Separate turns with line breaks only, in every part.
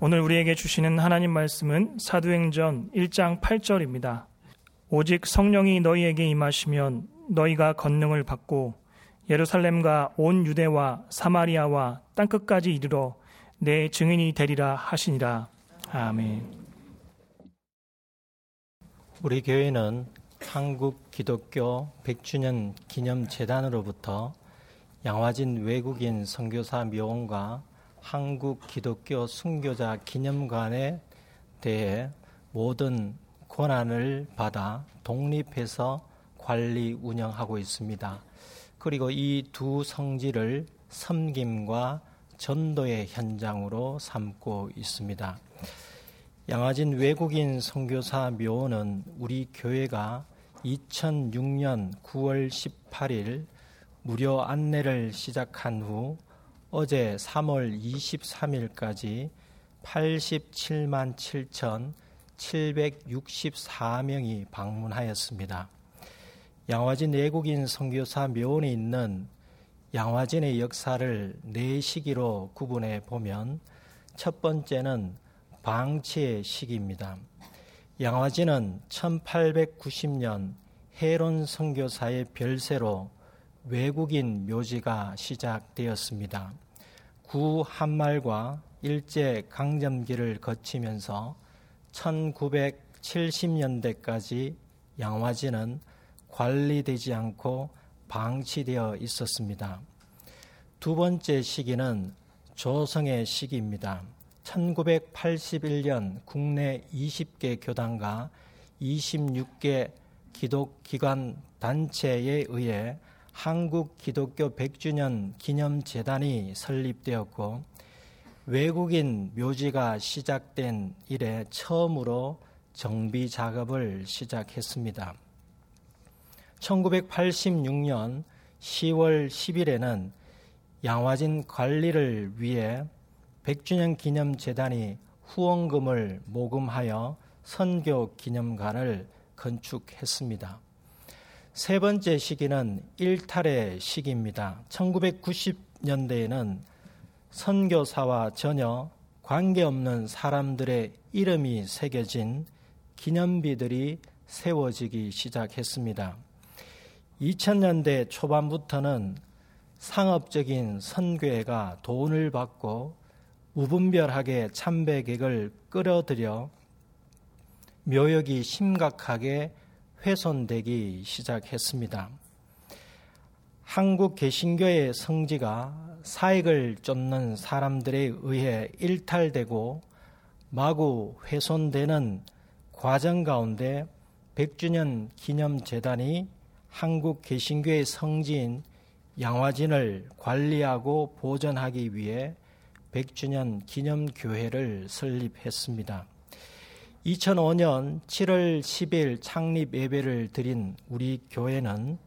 오늘 우리에게 주시는 하나님 말씀은 사도행전 1장 8절입니다. 오직 성령이 너희에게 임하시면 너희가 권능을 받고 예루살렘과 온 유대와 사마리아와 땅끝까지 이르러 내 증인이 되리라 하시니라. 아멘.
우리 교회는 한국 기독교 100주년 기념 재단으로부터 양화진 외국인 선교사 묘원과 한국 기독교 순교자 기념관에 대해 모든 권한을 받아 독립해서 관리 운영하고 있습니다. 그리고 이 두 성지를 섬김과 전도의 현장으로 삼고 있습니다. 양화진 외국인 선교사 묘는 우리 교회가 2006년 9월 18일 무료 안내를 시작한 후 어제 3월 23일까지 87만 7,764명이 방문하였습니다. 양화진 외국인 선교사 묘원에 있는 양화진의 역사를 네 시기로 구분해 보면 첫 번째는 방치의 시기입니다. 양화진은 1890년 해론 선교사의 별세로 외국인 묘지가 시작되었습니다. 구 한말과 일제 강점기를 거치면서 1970년대까지 양화지는 관리되지 않고 방치되어 있었습니다. 두 번째 시기는 조성의 시기입니다. 1981년 국내 20개 교단과 26개 기독기관 단체에 의해 한국 기독교 100주년 기념재단이 설립되었고 외국인 묘지가 시작된 이래 처음으로 정비 작업을 시작했습니다. 1986년 10월 10일에는 양화진 관리를 위해 100주년 기념 재단이 후원금을 모금하여 선교 기념관을 건축했습니다. 세 번째 시기는 일탈의 시기입니다. 1990년대에는 선교사와 전혀 관계없는 사람들의 이름이 새겨진 기념비들이 세워지기 시작했습니다. 2000년대 초반부터는 상업적인 선교회가 돈을 받고 무분별하게 참배객을 끌어들여 묘역이 심각하게 훼손되기 시작했습니다. 한국 개신교의 성지가 사익을 쫓는 사람들에 의해 일탈되고 마구 훼손되는 과정 가운데 100주년 기념재단이 한국 개신교의 성지인 양화진을 관리하고 보존하기 위해 100주년 기념교회를 설립했습니다. 2005년 7월 10일 창립 예배를 드린 우리 교회는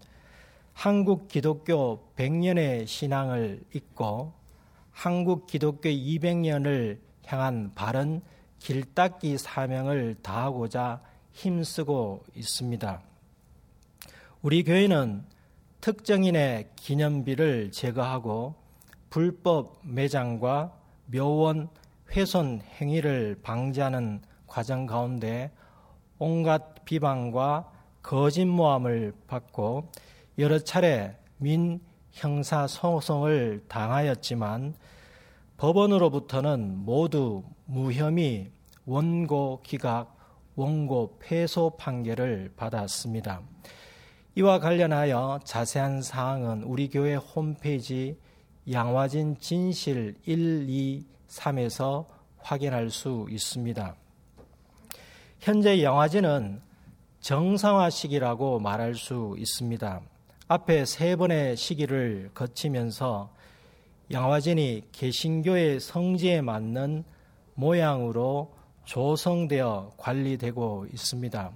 한국 기독교 100년의 신앙을 잇고 한국 기독교 200년을 향한 바른 길닦기 사명을 다하고자 힘쓰고 있습니다. 우리 교회는 특정인의 기념비를 제거하고 불법 매장과 묘원 훼손 행위를 방지하는 과정 가운데 온갖 비방과 거짓모함을 받고 여러 차례 민 형사 소송을 당하였지만 법원으로부터는 모두 무혐의 원고 기각 원고 패소 판결을 받았습니다. 이와 관련하여 자세한 사항은 우리 교회 홈페이지 양화진 진실 1, 2, 3에서 확인할 수 있습니다. 현재 영화제는 정상화 시기라고 말할 수 있습니다. 앞에 세 번의 시기를 거치면서 양화진이 개신교의 성지에 맞는 모양으로 조성되어 관리되고 있습니다.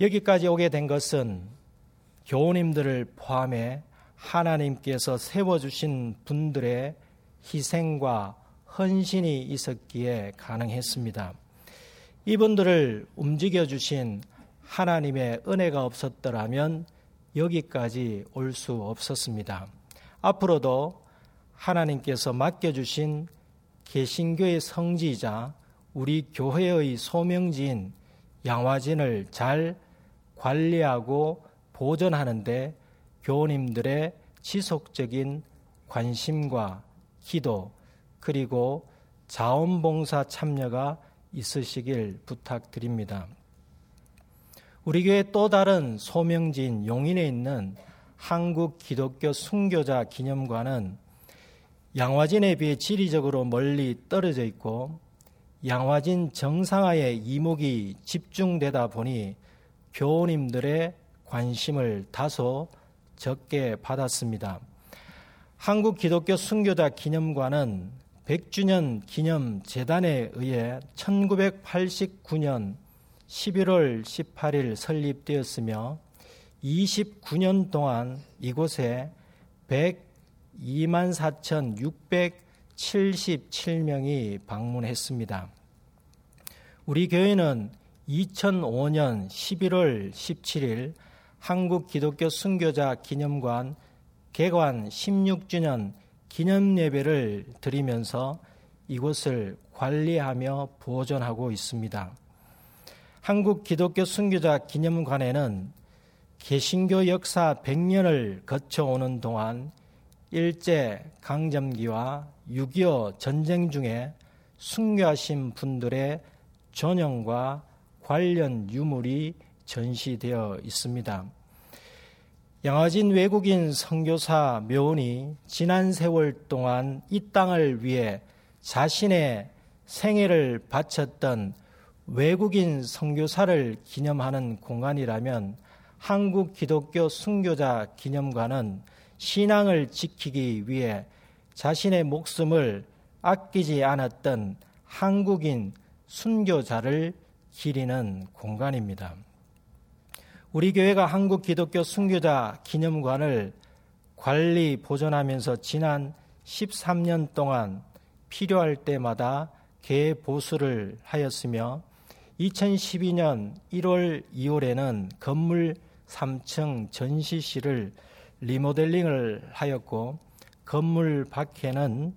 여기까지 오게 된 것은 교우님들을 포함해 하나님께서 세워주신 분들의 희생과 헌신이 있었기에 가능했습니다. 이분들을 움직여 주신 하나님의 은혜가 없었더라면 여기까지 올 수 없었습니다. 앞으로도 하나님께서 맡겨주신 개신교의 성지이자 우리 교회의 소명지인 양화진을 잘 관리하고 보존하는데 교우님들의 지속적인 관심과 기도 그리고 자원봉사 참여가 있으시길 부탁드립니다. 우리 교회 또 다른 소명지인 용인에 있는 한국 기독교 순교자 기념관은 양화진에 비해 지리적으로 멀리 떨어져 있고 양화진 정상화에 이목이 집중되다 보니 교우님들의 관심을 다소 적게 받았습니다. 한국 기독교 순교자 기념관은 100주년 기념 재단에 의해 1989년 11월 18일 설립되었으며 29년 동안 이곳에 102만 4,677명이 방문했습니다. 우리 교회는 2005년 11월 17일 한국 기독교 순교자 기념관 개관 16주년 기념 예배를 드리면서 이곳을 관리하며 보존하고 있습니다. 한국 기독교 순교자 기념관에는 개신교 역사 100년을 거쳐오는 동안 일제 강점기와 6.25 전쟁 중에 순교하신 분들의 전형과 관련 유물이 전시되어 있습니다. 양화진 외국인 선교사 묘원이 지난 세월 동안 이 땅을 위해 자신의 생애를 바쳤던 외국인 선교사를 기념하는 공간이라면 한국 기독교 순교자 기념관은 신앙을 지키기 위해 자신의 목숨을 아끼지 않았던 한국인 순교자를 기리는 공간입니다. 우리 교회가 한국 기독교 순교자 기념관을 관리 보존하면서 지난 13년 동안 필요할 때마다 개보수를 하였으며 2012년 1월 2월에는 건물 3층 전시실을 리모델링을 하였고 건물 밖에는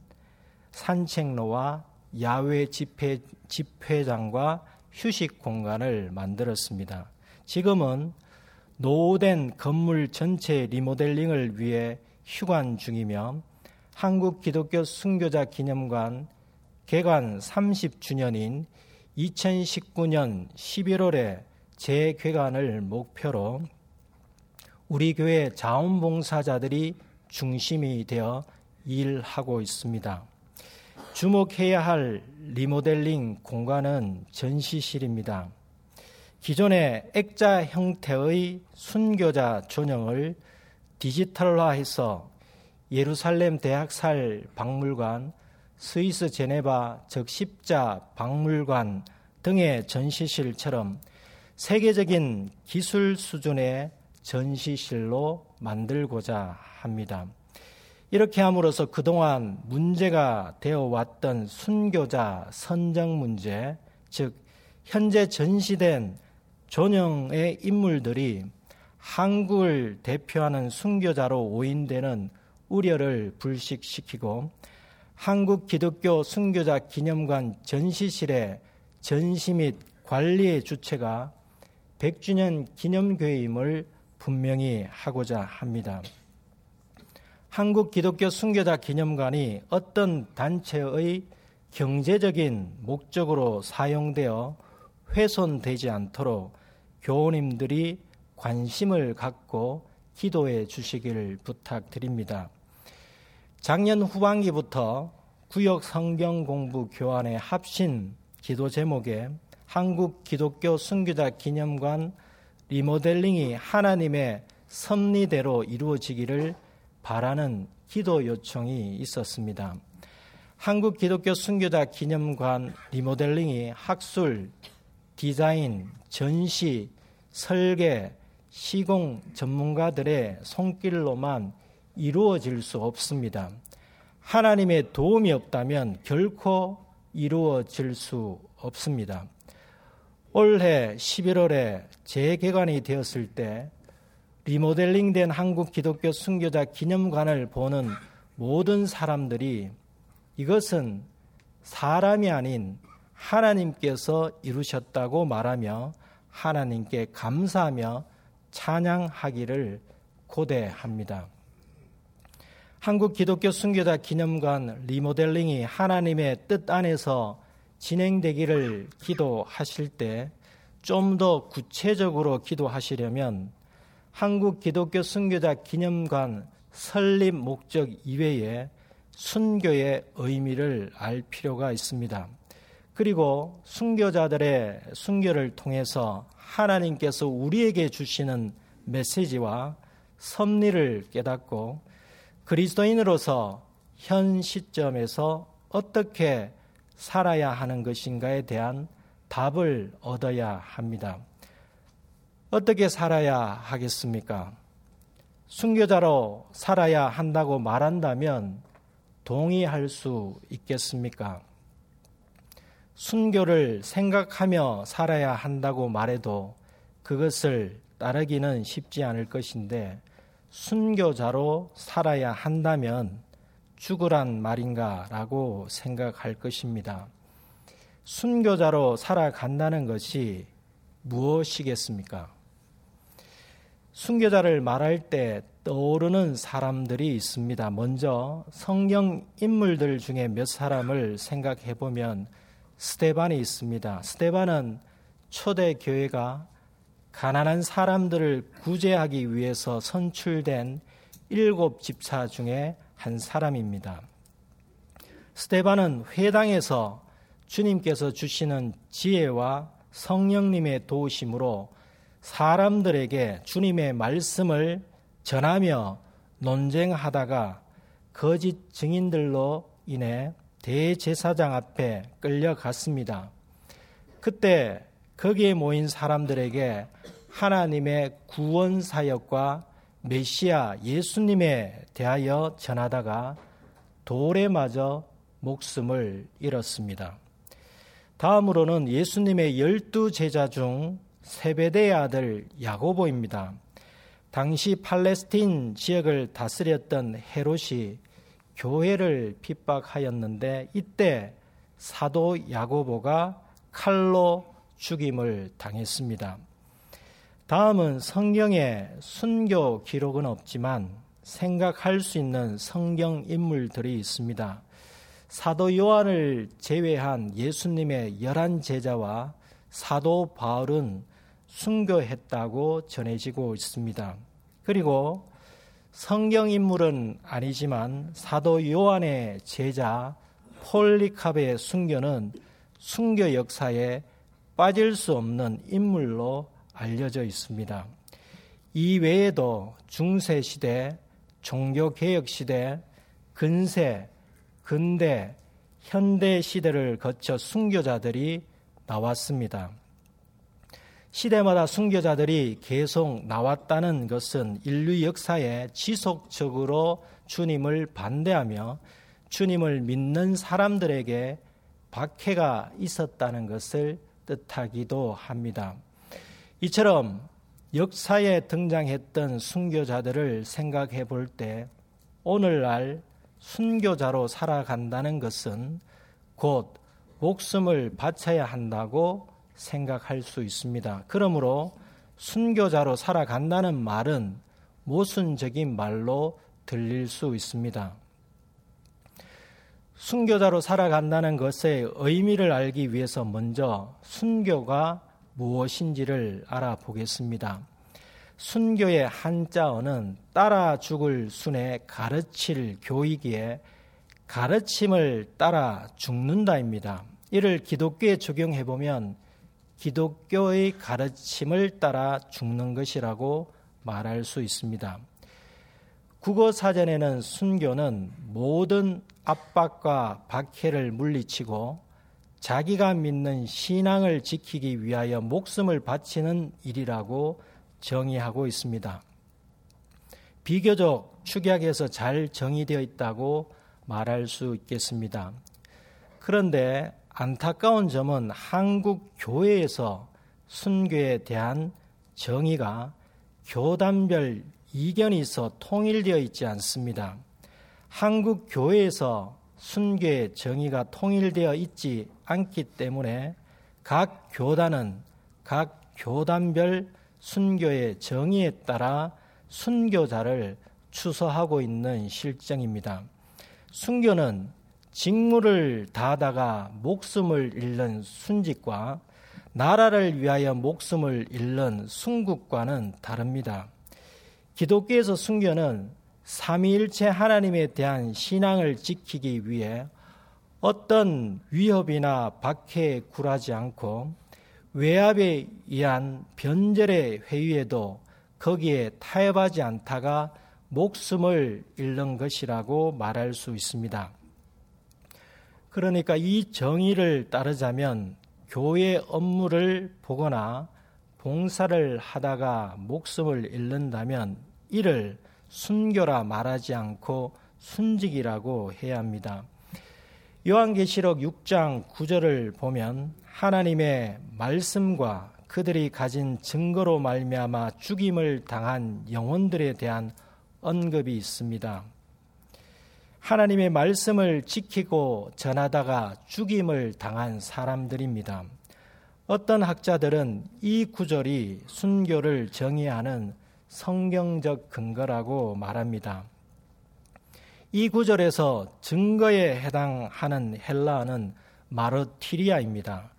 산책로와 야외 집회, 집회장과 휴식 공간을 만들었습니다. 지금은 노후된 건물 전체 리모델링을 위해 휴관 중이며 한국 기독교 순교자 기념관 개관 30주년인 2019년 11월에 재개관을 목표로 우리 교회 자원봉사자들이 중심이 되어 일하고 있습니다. 주목해야 할 리모델링 공간은 전시실입니다. 기존의 액자 형태의 순교자 전형을 디지털화해서 예루살렘 대학살 박물관, 스위스 제네바 적십자 박물관 등의 전시실처럼 세계적인 기술 수준의 전시실로 만들고자 합니다. 이렇게 함으로써 그동안 문제가 되어 왔던 순교자 선정 문제, 즉, 현재 전시된 전형의 인물들이 한국을 대표하는 순교자로 오인되는 우려를 불식시키고 한국 기독교 순교자 기념관 전시실의 전시 및 관리의 주체가 100주년 기념교회임을 분명히 하고자 합니다. 한국 기독교 순교자 기념관이 어떤 단체의 경제적인 목적으로 사용되어 훼손되지 않도록 교우님들이 관심을 갖고 기도해 주시기를 부탁드립니다. 작년 후반기부터 구역 성경 공부 교환의 합신 기도 제목에 한국 기독교 순교자 기념관 리모델링이 하나님의 섭리대로 이루어지기를 바라는 기도 요청이 있었습니다. 한국 기독교 순교자 기념관 리모델링이 학술, 디자인, 전시, 설계, 시공 전문가들의 손길로만 이루어질 수 없습니다. 하나님의 도움이 없다면 결코 이루어질 수 없습니다. 올해 11월에 재개관이 되었을 때 리모델링된 한국 기독교 순교자 기념관을 보는 모든 사람들이 이것은 사람이 아닌 하나님께서 이루셨다고 말하며 하나님께 감사하며 찬양하기를 고대합니다. 한국 기독교 순교자 기념관 리모델링이 하나님의 뜻 안에서 진행되기를 기도하실 때 좀 더 구체적으로 기도하시려면 한국 기독교 순교자 기념관 설립 목적 이외에 순교의 의미를 알 필요가 있습니다. 그리고 순교자들의 순교를 통해서 하나님께서 우리에게 주시는 메시지와 섭리를 깨닫고 그리스도인으로서 현 시점에서 어떻게 살아야 하는 것인가에 대한 답을 얻어야 합니다. 어떻게 살아야 하겠습니까? 순교자로 살아야 한다고 말한다면 동의할 수 있겠습니까? 순교를 생각하며 살아야 한다고 말해도 그것을 따르기는 쉽지 않을 것인데 순교자로 살아야 한다면 죽으란 말인가라고 생각할 것입니다. 순교자로 살아간다는 것이 무엇이겠습니까? 순교자를 말할 때 떠오르는 사람들이 있습니다. 먼저 성경 인물들 중에 몇 사람을 생각해 보면 스테반이 있습니다. 스테반은 초대 교회가 가난한 사람들을 구제하기 위해서 선출된 일곱 집사 중에 한 사람입니다. 스테반은 회당에서 주님께서 주시는 지혜와 성령님의 도우심으로 사람들에게 주님의 말씀을 전하며 논쟁하다가 거짓 증인들로 인해 대제사장 앞에 끌려갔습니다. 그때 거기에 모인 사람들에게 하나님의 구원 사역과 메시아 예수님에 대하여 전하다가 돌에 맞아 목숨을 잃었습니다. 다음으로는 예수님의 열두 제자 중 세베대의 아들 야고보입니다. 당시 팔레스틴 지역을 다스렸던 헤롯이 교회를 핍박하였는데 이때 사도 야고보가 칼로 죽임을 당했습니다. 다음은 성경에 순교 기록은 없지만 생각할 수 있는 성경 인물들이 있습니다. 사도 요한을 제외한 예수님의 열한 제자와 사도 바울은 순교했다고 전해지고 있습니다. 그리고 성경 인물은 아니지만 사도 요한의 제자 폴리캅의 순교는 순교 역사에 빠질 수 없는 인물로 알려져 있습니다. 이 외에도 중세 시대, 종교 개혁 시대, 근세, 근대, 현대 시대를 거쳐 순교자들이 나왔습니다. 시대마다 순교자들이 계속 나왔다는 것은 인류 역사에 지속적으로 주님을 반대하며 주님을 믿는 사람들에게 박해가 있었다는 것을 뜻하기도 합니다. 이처럼 역사에 등장했던 순교자들을 생각해 볼 때 오늘날 순교자로 살아간다는 것은 곧 목숨을 바쳐야 한다고 생각할 수 있습니다. 그러므로 순교자로 살아간다는 말은 모순적인 말로 들릴 수 있습니다. 순교자로 살아간다는 것의 의미를 알기 위해서 먼저 순교가 무엇인지를 알아보겠습니다. 순교의 한자어는 따라 죽을 순에 가르칠 교이기에 가르침을 따라 죽는다입니다. 이를 기독교에 적용해 보면 기독교의 가르침을 따라 죽는 것이라고 말할 수 있습니다. 국어 사전에는 순교는 모든 압박과 박해를 물리치고 자기가 믿는 신앙을 지키기 위하여 목숨을 바치는 일이라고 정의하고 있습니다. 비교적 축약해서 잘 정의되어 있다고 말할 수 있겠습니다. 그런데 안타까운 점은 한국 교회에서 순교에 대한 정의가 교단별 이견이 있어 통일되어 있지 않습니다. 한국 교회에서 순교의 정의가 통일되어 있지 않기 때문에 각 교단은 각 교단별 순교의 정의에 따라 순교자를 추서하고 있는 실정입니다. 순교는 직무를 다하다가 목숨을 잃는 순직과 나라를 위하여 목숨을 잃는 순국과는 다릅니다. 기독교에서 순교는 삼위일체 하나님에 대한 신앙을 지키기 위해 어떤 위협이나 박해에 굴하지 않고 외압에 의한 변절의 회유에도 거기에 타협하지 않다가 목숨을 잃는 것이라고 말할 수 있습니다. 그러니까 이 정의를 따르자면 교회 업무를 보거나 봉사를 하다가 목숨을 잃는다면 이를 순교라 말하지 않고 순직이라고 해야 합니다. 요한계시록 6장 9절을 보면 하나님의 말씀과 그들이 가진 증거로 말미암아 죽임을 당한 영혼들에 대한 언급이 있습니다. 하나님의 말씀을 지키고 전하다가 죽임을 당한 사람들입니다. 어떤 학자들은 이 구절이 순교를 정의하는 성경적 근거라고 말합니다. 이 구절에서 증거에 해당하는 헬라어는 마르티리아입니다.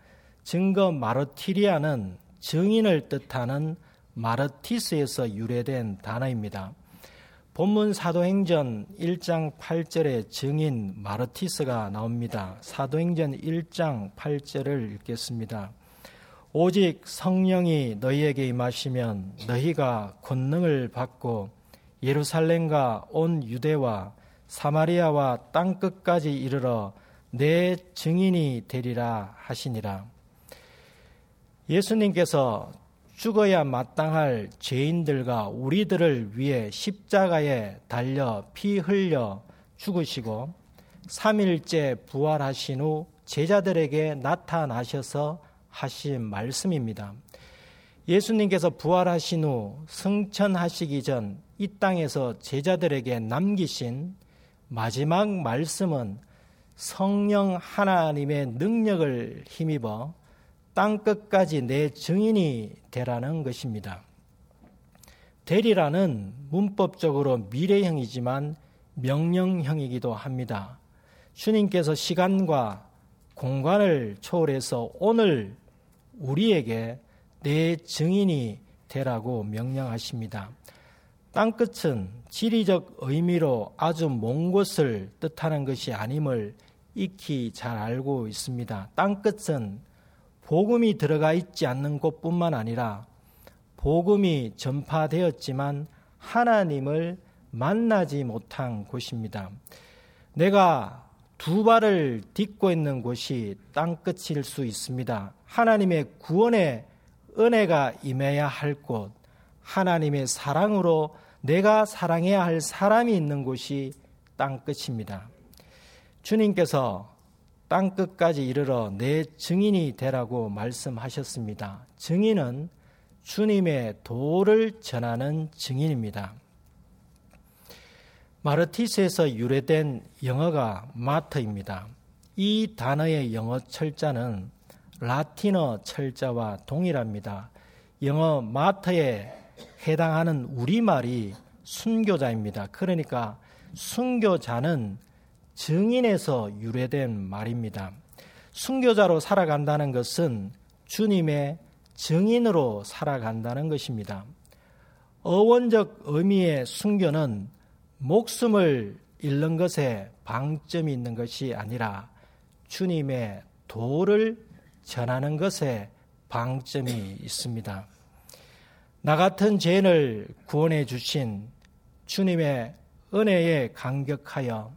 증거 마르티리아는 증인을 뜻하는 마르티스에서 유래된 단어입니다. 본문 사도행전 1장 8절에 증인 마르티스가 나옵니다. 사도행전 1장 8절을 읽겠습니다. 오직 성령이 너희에게 임하시면 너희가 권능을 받고 예루살렘과 온 유대와 사마리아와 땅 끝까지 이르러 내 증인이 되리라 하시니라. 예수님께서 죽어야 마땅할 죄인들과 우리들을 위해 십자가에 달려 피 흘려 죽으시고 3일째 부활하신 후 제자들에게 나타나셔서 하신 말씀입니다. 예수님께서 부활하신 후 승천하시기 전 이 땅에서 제자들에게 남기신 마지막 말씀은 성령 하나님의 능력을 힘입어 땅 끝까지 내 증인이 되라는 것입니다. 되리라는 문법적으로 미래형이지만 명령형이기도 합니다. 주님께서 시간과 공간을 초월해서 오늘 우리에게 내 증인이 되라고 명령하십니다. 땅끝은 지리적 의미로 아주 먼 곳을 뜻하는 것이 아님을 익히 잘 알고 있습니다. 땅끝은 복음이 들어가 있지 않는 곳뿐만 아니라 복음이 전파되었지만 하나님을 만나지 못한 곳입니다. 내가 두 발을 딛고 있는 곳이 땅끝일 수 있습니다. 하나님의 구원의 은혜가 임해야 할 곳, 하나님의 사랑으로 내가 사랑해야 할 사람이 있는 곳이 땅끝입니다. 주님께서 땅 끝까지 이르러 내 증인이 되라고 말씀하셨습니다. 증인은 주님의 도를 전하는 증인입니다. 마르티스에서 유래된 영어가 마터입니다. 이 단어의 영어 철자는 라틴어 철자와 동일합니다. 영어 마터에 해당하는 우리말이 순교자입니다. 그러니까 순교자는 증인에서 유래된 말입니다. 순교자로 살아간다는 것은 주님의 증인으로 살아간다는 것입니다. 어원적 의미의 순교는 목숨을 잃는 것에 방점이 있는 것이 아니라 주님의 도를 전하는 것에 방점이 있습니다. 나 같은 죄인을 구원해 주신 주님의 은혜에 감격하여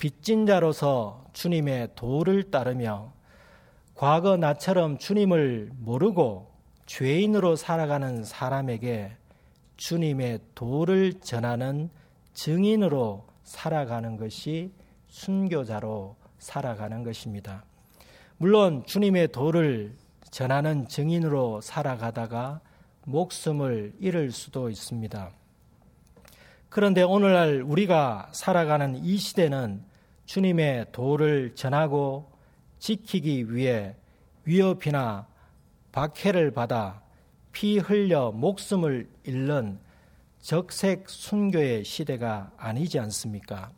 빚진 자로서 주님의 도를 따르며 과거 나처럼 주님을 모르고 죄인으로 살아가는 사람에게 주님의 도를 전하는 증인으로 살아가는 것이 순교자로 살아가는 것입니다. 물론 주님의 도를 전하는 증인으로 살아가다가 목숨을 잃을 수도 있습니다. 그런데 오늘날 우리가 살아가는 이 시대는 주님의 도를 전하고 지키기 위해 위협이나 박해를 받아 피 흘려 목숨을 잃는 적색 순교의 시대가 아니지 않습니까?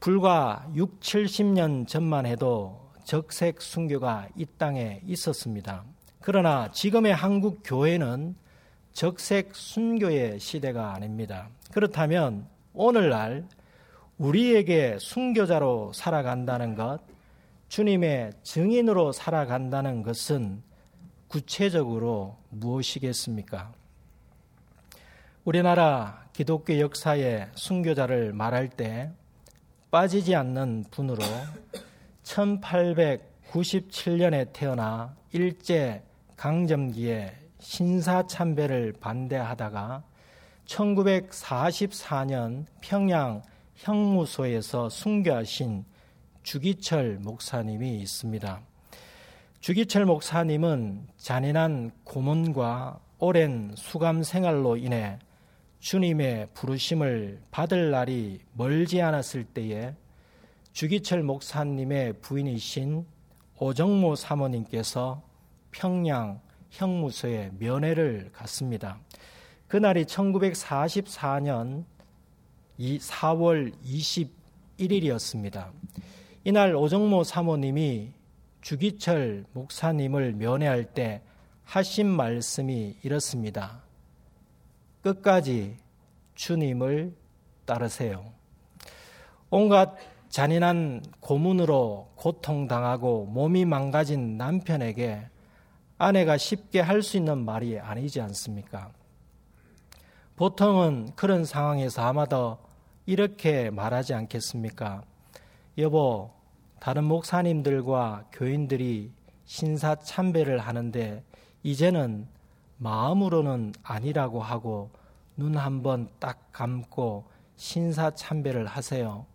불과 6, 70년 전만 해도 적색 순교가 이 땅에 있었습니다. 그러나 지금의 한국 교회는 적색 순교의 시대가 아닙니다. 그렇다면 오늘날 우리에게 순교자로 살아간다는 것, 주님의 증인으로 살아간다는 것은 구체적으로 무엇이겠습니까? 우리나라 기독교 역사의 순교자를 말할 때 빠지지 않는 분으로 1897년에 태어나 일제 강점기에 신사참배를 반대하다가 1944년 평양 형무소에서 순교하신 주기철 목사님이 있습니다. 주기철 목사님은 잔인한 고문과 오랜 수감 생활로 인해 주님의 부르심을 받을 날이 멀지 않았을 때에 주기철 목사님의 부인이신 오정모 사모님께서 평양 형무소에 면회를 갔습니다. 그날이 1944년 4월 21일이었습니다. 이날 오정모 사모님이 주기철 목사님을 면회할 때 하신 말씀이 이렇습니다. 끝까지 주님을 따르세요. 온갖 잔인한 고문으로 고통당하고 몸이 망가진 남편에게 아내가 쉽게 할 수 있는 말이 아니지 않습니까? 보통은 그런 상황에서 아마도 이렇게 말하지 않겠습니까? 여보, 다른 목사님들과 교인들이 신사 참배를 하는데 이제는 마음으로는 아니라고 하고 눈 한번 딱 감고 신사 참배를 하세요.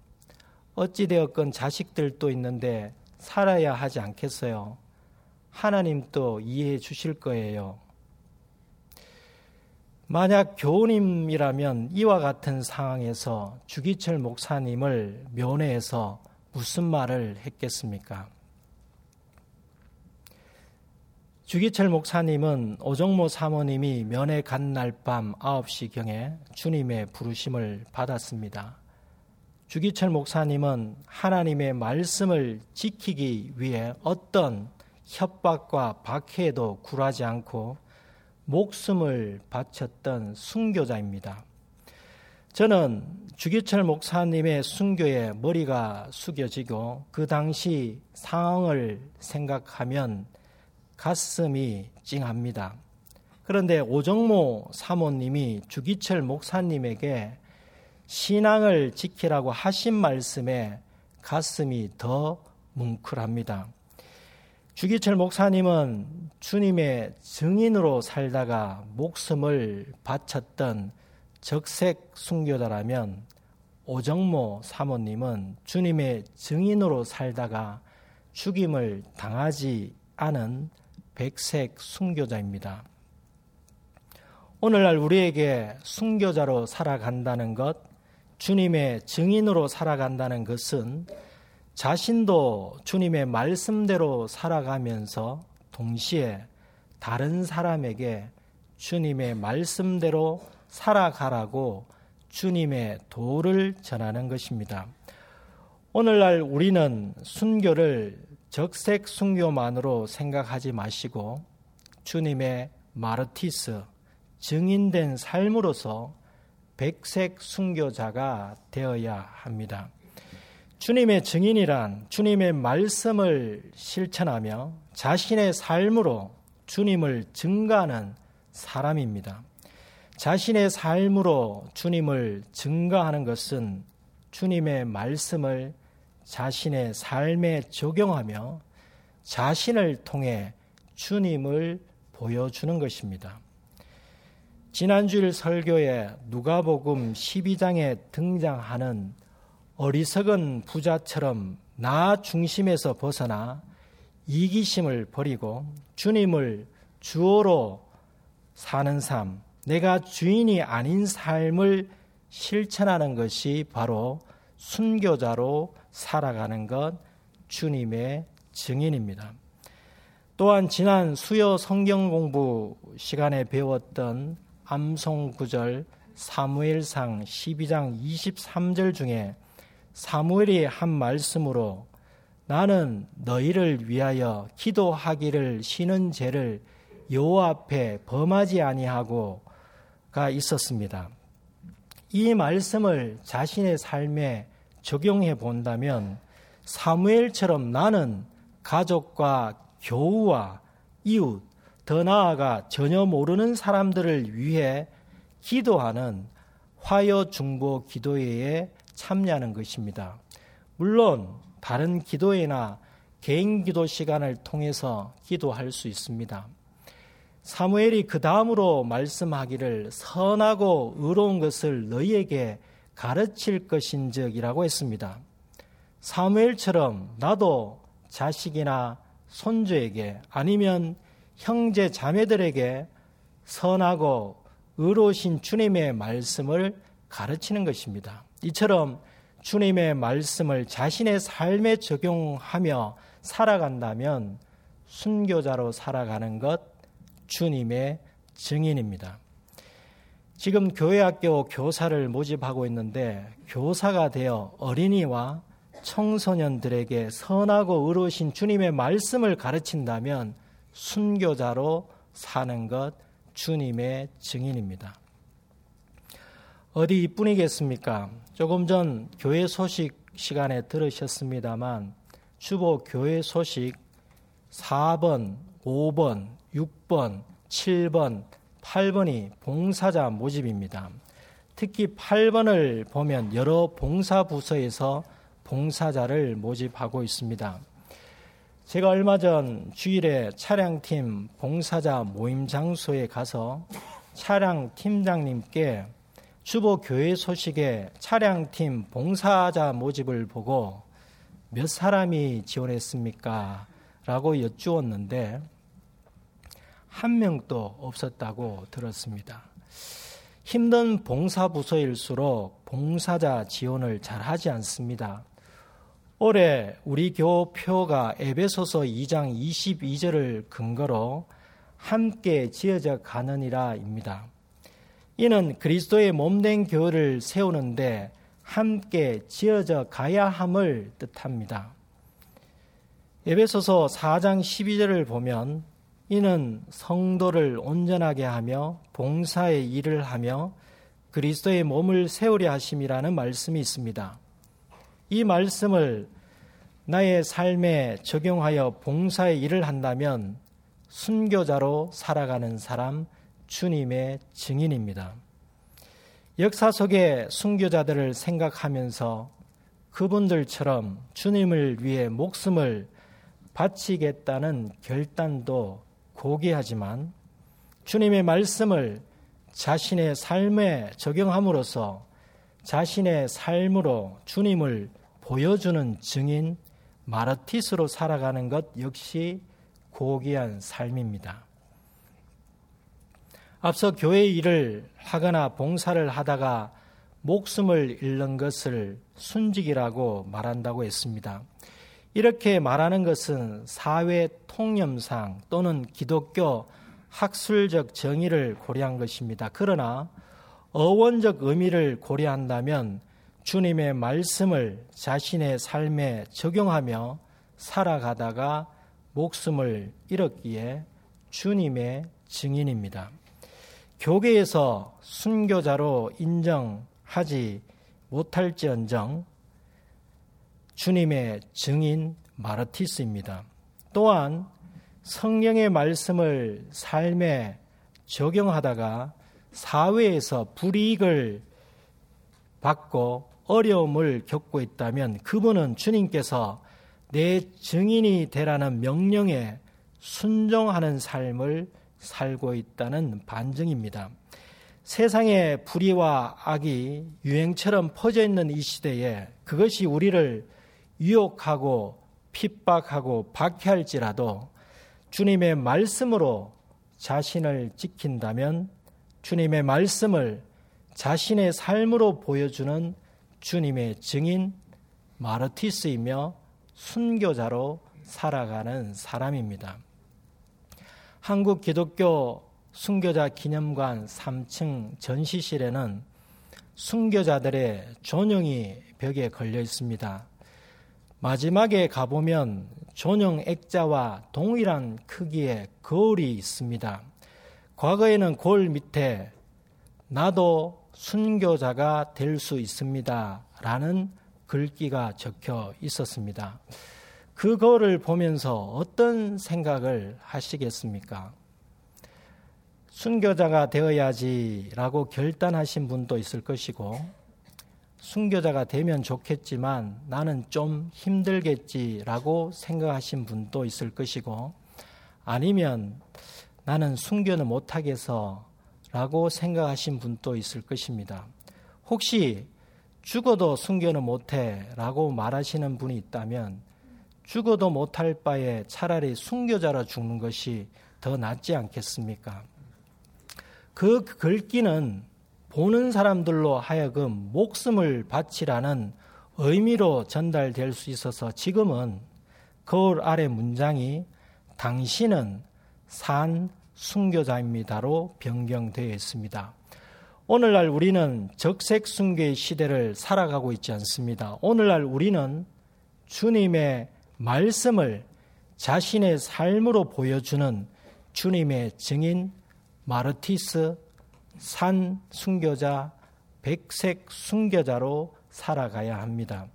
어찌되었건 자식들도 있는데 살아야 하지 않겠어요? 하나님도 이해해 주실 거예요. 만약 교우님이라면 이와 같은 상황에서 주기철 목사님을 면회해서 무슨 말을 했겠습니까? 주기철 목사님은 오정모 사모님이 면회 간 날 밤 9시경에 주님의 부르심을 받았습니다. 주기철 목사님은 하나님의 말씀을 지키기 위해 어떤 협박과 박해에도 굴하지 않고 목숨을 바쳤던 순교자입니다. 저는 주기철 목사님의 순교에 머리가 숙여지고 그 당시 상황을 생각하면 가슴이 찡합니다. 그런데 오정모 사모님이 주기철 목사님에게 신앙을 지키라고 하신 말씀에 가슴이 더 뭉클합니다. 주기철 목사님은 주님의 증인으로 살다가 목숨을 바쳤던 적색 순교자라면 오정모 사모님은 주님의 증인으로 살다가 죽임을 당하지 않은 백색 순교자입니다. 오늘날 우리에게 순교자로 살아간다는 것, 주님의 증인으로 살아간다는 것은 자신도 주님의 말씀대로 살아가면서 동시에 다른 사람에게 주님의 말씀대로 살아가라고 주님의 도를 전하는 것입니다. 오늘날 우리는 순교를 적색 순교만으로 생각하지 마시고 주님의 마르티스, 증인된 삶으로서 백색 순교자가 되어야 합니다. 주님의 증인이란 주님의 말씀을 실천하며 자신의 삶으로 주님을 증가하는 사람입니다. 자신의 삶으로 주님을 증가하는 것은 주님의 말씀을 자신의 삶에 적용하며 자신을 통해 주님을 보여주는 것입니다. 지난주일 설교에 누가복음 12장에 등장하는 어리석은 부자처럼 나 중심에서 벗어나 이기심을 버리고 주님을 주어로 사는 삶, 내가 주인이 아닌 삶을 실천하는 것이 바로 순교자로 살아가는 것 주님의 증인입니다. 또한 지난 수요 성경 공부 시간에 배웠던 암송 구절 사무엘상 12장 23절 중에 사무엘이 한 말씀으로 나는 너희를 위하여 기도하기를 쉬는 죄를 여호와 앞에 범하지 아니하고가 있었습니다. 이 말씀을 자신의 삶에 적용해 본다면 사무엘처럼 나는 가족과 교우와 이웃, 더 나아가 전혀 모르는 사람들을 위해 기도하는 화요 중보 기도회에 참여하는 것입니다. 물론 다른 기도회나 개인 기도 시간을 통해서 기도할 수 있습니다. 사무엘이 그 다음으로 말씀하기를 선하고 의로운 것을 너희에게 가르칠 것인적이라고 했습니다. 사무엘처럼 나도 자식이나 손주에게 아니면 형제 자매들에게 선하고 의로우신 주님의 말씀을 가르치는 것입니다. 이처럼 주님의 말씀을 자신의 삶에 적용하며 살아간다면 순교자로 살아가는 것 주님의 증인입니다. 지금 교회학교 교사를 모집하고 있는데 교사가 되어 어린이와 청소년들에게 선하고 의로우신 주님의 말씀을 가르친다면 순교자로 사는 것 주님의 증인입니다. 어디 이뿐이겠습니까? 조금 전 교회 소식 시간에 들으셨습니다만 주보 교회 소식 4번, 5번, 6번, 7번, 8번이 봉사자 모집입니다. 특히 8번을 보면 여러 봉사 부서에서 봉사자를 모집하고 있습니다. 제가 얼마 전 주일에 차량팀 봉사자 모임 장소에 가서 차량 팀장님께 주보 교회 소식에 차량팀 봉사자 모집을 보고 몇 사람이 지원했습니까? 라고 여쭈었는데 한 명도 없었다고 들었습니다. 힘든 봉사부서일수록 봉사자 지원을 잘 하지 않습니다. 올해 우리 교표가 에베소서 2장 22절을 근거로 함께 지어져 가느니라입니다. 이는 그리스도의 몸된 교회를 세우는데 함께 지어져 가야 함을 뜻합니다. 에베소서 4장 12절을 보면 이는 성도를 온전하게 하며 봉사의 일을 하며 그리스도의 몸을 세우려 하심이라는 말씀이 있습니다. 이 말씀을 나의 삶에 적용하여 봉사의 일을 한다면 순교자로 살아가는 사람 주님의 증인입니다. 역사 속의 순교자들을 생각하면서 그분들처럼 주님을 위해 목숨을 바치겠다는 결단도 고귀하지만 주님의 말씀을 자신의 삶에 적용함으로써 자신의 삶으로 주님을 보여주는 증인 마르티스로 살아가는 것 역시 고귀한 삶입니다. 앞서 교회 일을 하거나 봉사를 하다가 목숨을 잃는 것을 순직이라고 말한다고 했습니다. 이렇게 말하는 것은 사회 통념상 또는 기독교 학술적 정의를 고려한 것입니다. 그러나 어원적 의미를 고려한다면 주님의 말씀을 자신의 삶에 적용하며 살아가다가 목숨을 잃었기에 주님의 증인입니다. 교계에서 순교자로 인정하지 못할지언정 주님의 증인 마르티스입니다. 또한 성령의 말씀을 삶에 적용하다가 사회에서 불이익을 받고 어려움을 겪고 있다면 그분은 주님께서 내 증인이 되라는 명령에 순종하는 삶을 살고 있다는 반증입니다. 세상의 불의와 악이 유행처럼 퍼져 있는 이 시대에 그것이 우리를 유혹하고 핍박하고 박해할지라도 주님의 말씀으로 자신을 지킨다면 주님의 말씀을 자신의 삶으로 보여주는 주님의 증인 마르티스이며 순교자로 살아가는 사람입니다. 한국 기독교 순교자 기념관 3층 전시실에는 순교자들의 존영이 벽에 걸려 있습니다. 마지막에 가보면 존영 액자와 동일한 크기의 거울이 있습니다. 과거에는 거울 밑에 나도 순교자가 될 수 있습니다. 라는 글귀가 적혀 있었습니다. 그 거울을 보면서 어떤 생각을 하시겠습니까? 순교자가 되어야지라고 결단하신 분도 있을 것이고, 순교자가 되면 좋겠지만 나는 좀 힘들겠지라고 생각하신 분도 있을 것이고, 아니면 나는 순교는 못하겠어라고 생각하신 분도 있을 것입니다. 혹시 죽어도 순교는 못해라고 말하시는 분이 있다면 죽어도 못할 바에 차라리 순교자로 죽는 것이 더 낫지 않겠습니까? 그 글귀는 보는 사람들로 하여금 목숨을 바치라는 의미로 전달될 수 있어서 지금은 거울 아래 문장이 당신은 산 순교자입니다로 변경되어 있습니다. 오늘날 우리는 적색 순교의 시대를 살아가고 있지 않습니다. 오늘날 우리는 주님의 말씀을 자신의 삶으로 보여주는 주님의 증인 마르티스 산 순교자 백색 순교자로 살아가야 합니다.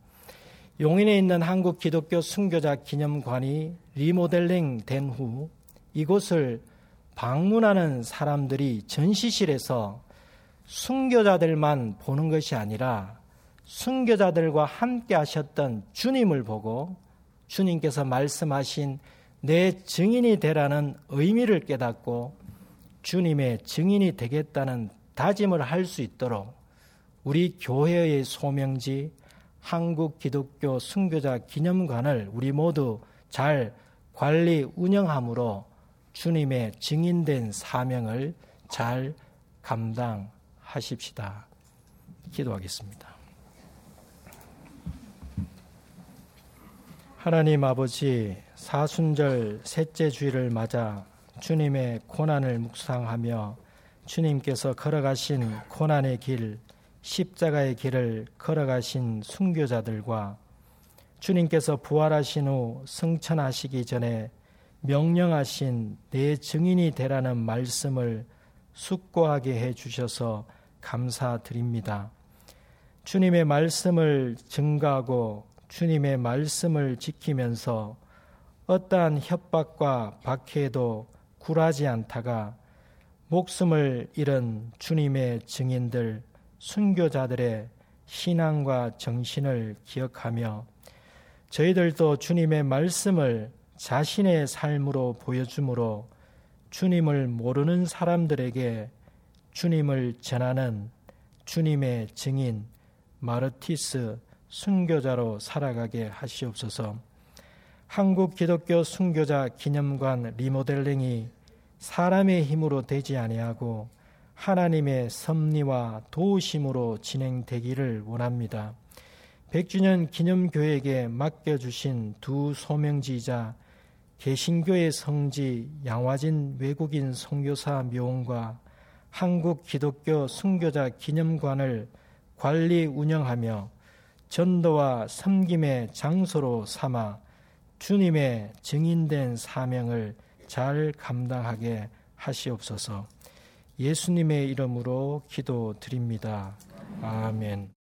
용인에 있는 한국 기독교 순교자 기념관이 리모델링 된 후 이곳을 방문하는 사람들이 전시실에서 순교자들만 보는 것이 아니라 순교자들과 함께 하셨던 주님을 보고 주님께서 말씀하신 내 증인이 되라는 의미를 깨닫고 주님의 증인이 되겠다는 다짐을 할 수 있도록 우리 교회의 소명지 한국 기독교 순교자 기념관을 우리 모두 잘 관리 운영함으로 주님의 증인된 사명을 잘 감당하십시다. 기도하겠습니다. 하나님 아버지 사순절 셋째 주일을 맞아 주님의 고난을 묵상하며 주님께서 걸어가신 고난의 길, 십자가의 길을 걸어가신 순교자들과 주님께서 부활하신 후 승천하시기 전에 명령하신 내 증인이 되라는 말씀을 숙고하게 해 주셔서 감사드립니다. 주님의 말씀을 증가하고 주님의 말씀을 지키면서 어떠한 협박과 박해도 굴하지 않다가 목숨을 잃은 주님의 증인들, 순교자들의 신앙과 정신을 기억하며 저희들도 주님의 말씀을 자신의 삶으로 보여주므로 주님을 모르는 사람들에게 주님을 전하는 주님의 증인 마르티스 순교자로 살아가게 하시옵소서. 한국 기독교 순교자 기념관 리모델링이 사람의 힘으로 되지 아니하고 하나님의 섭리와 도우심으로 진행되기를 원합니다. 100주년 기념교회에게 맡겨주신 두 소명지이자 개신교의 성지 양화진 외국인 선교사 묘원과 한국 기독교 순교자 기념관을 관리 운영하며 전도와 섬김의 장소로 삼아 주님의 증인된 사명을 잘 감당하게 하시옵소서. 예수님의 이름으로 기도드립니다. 아멘.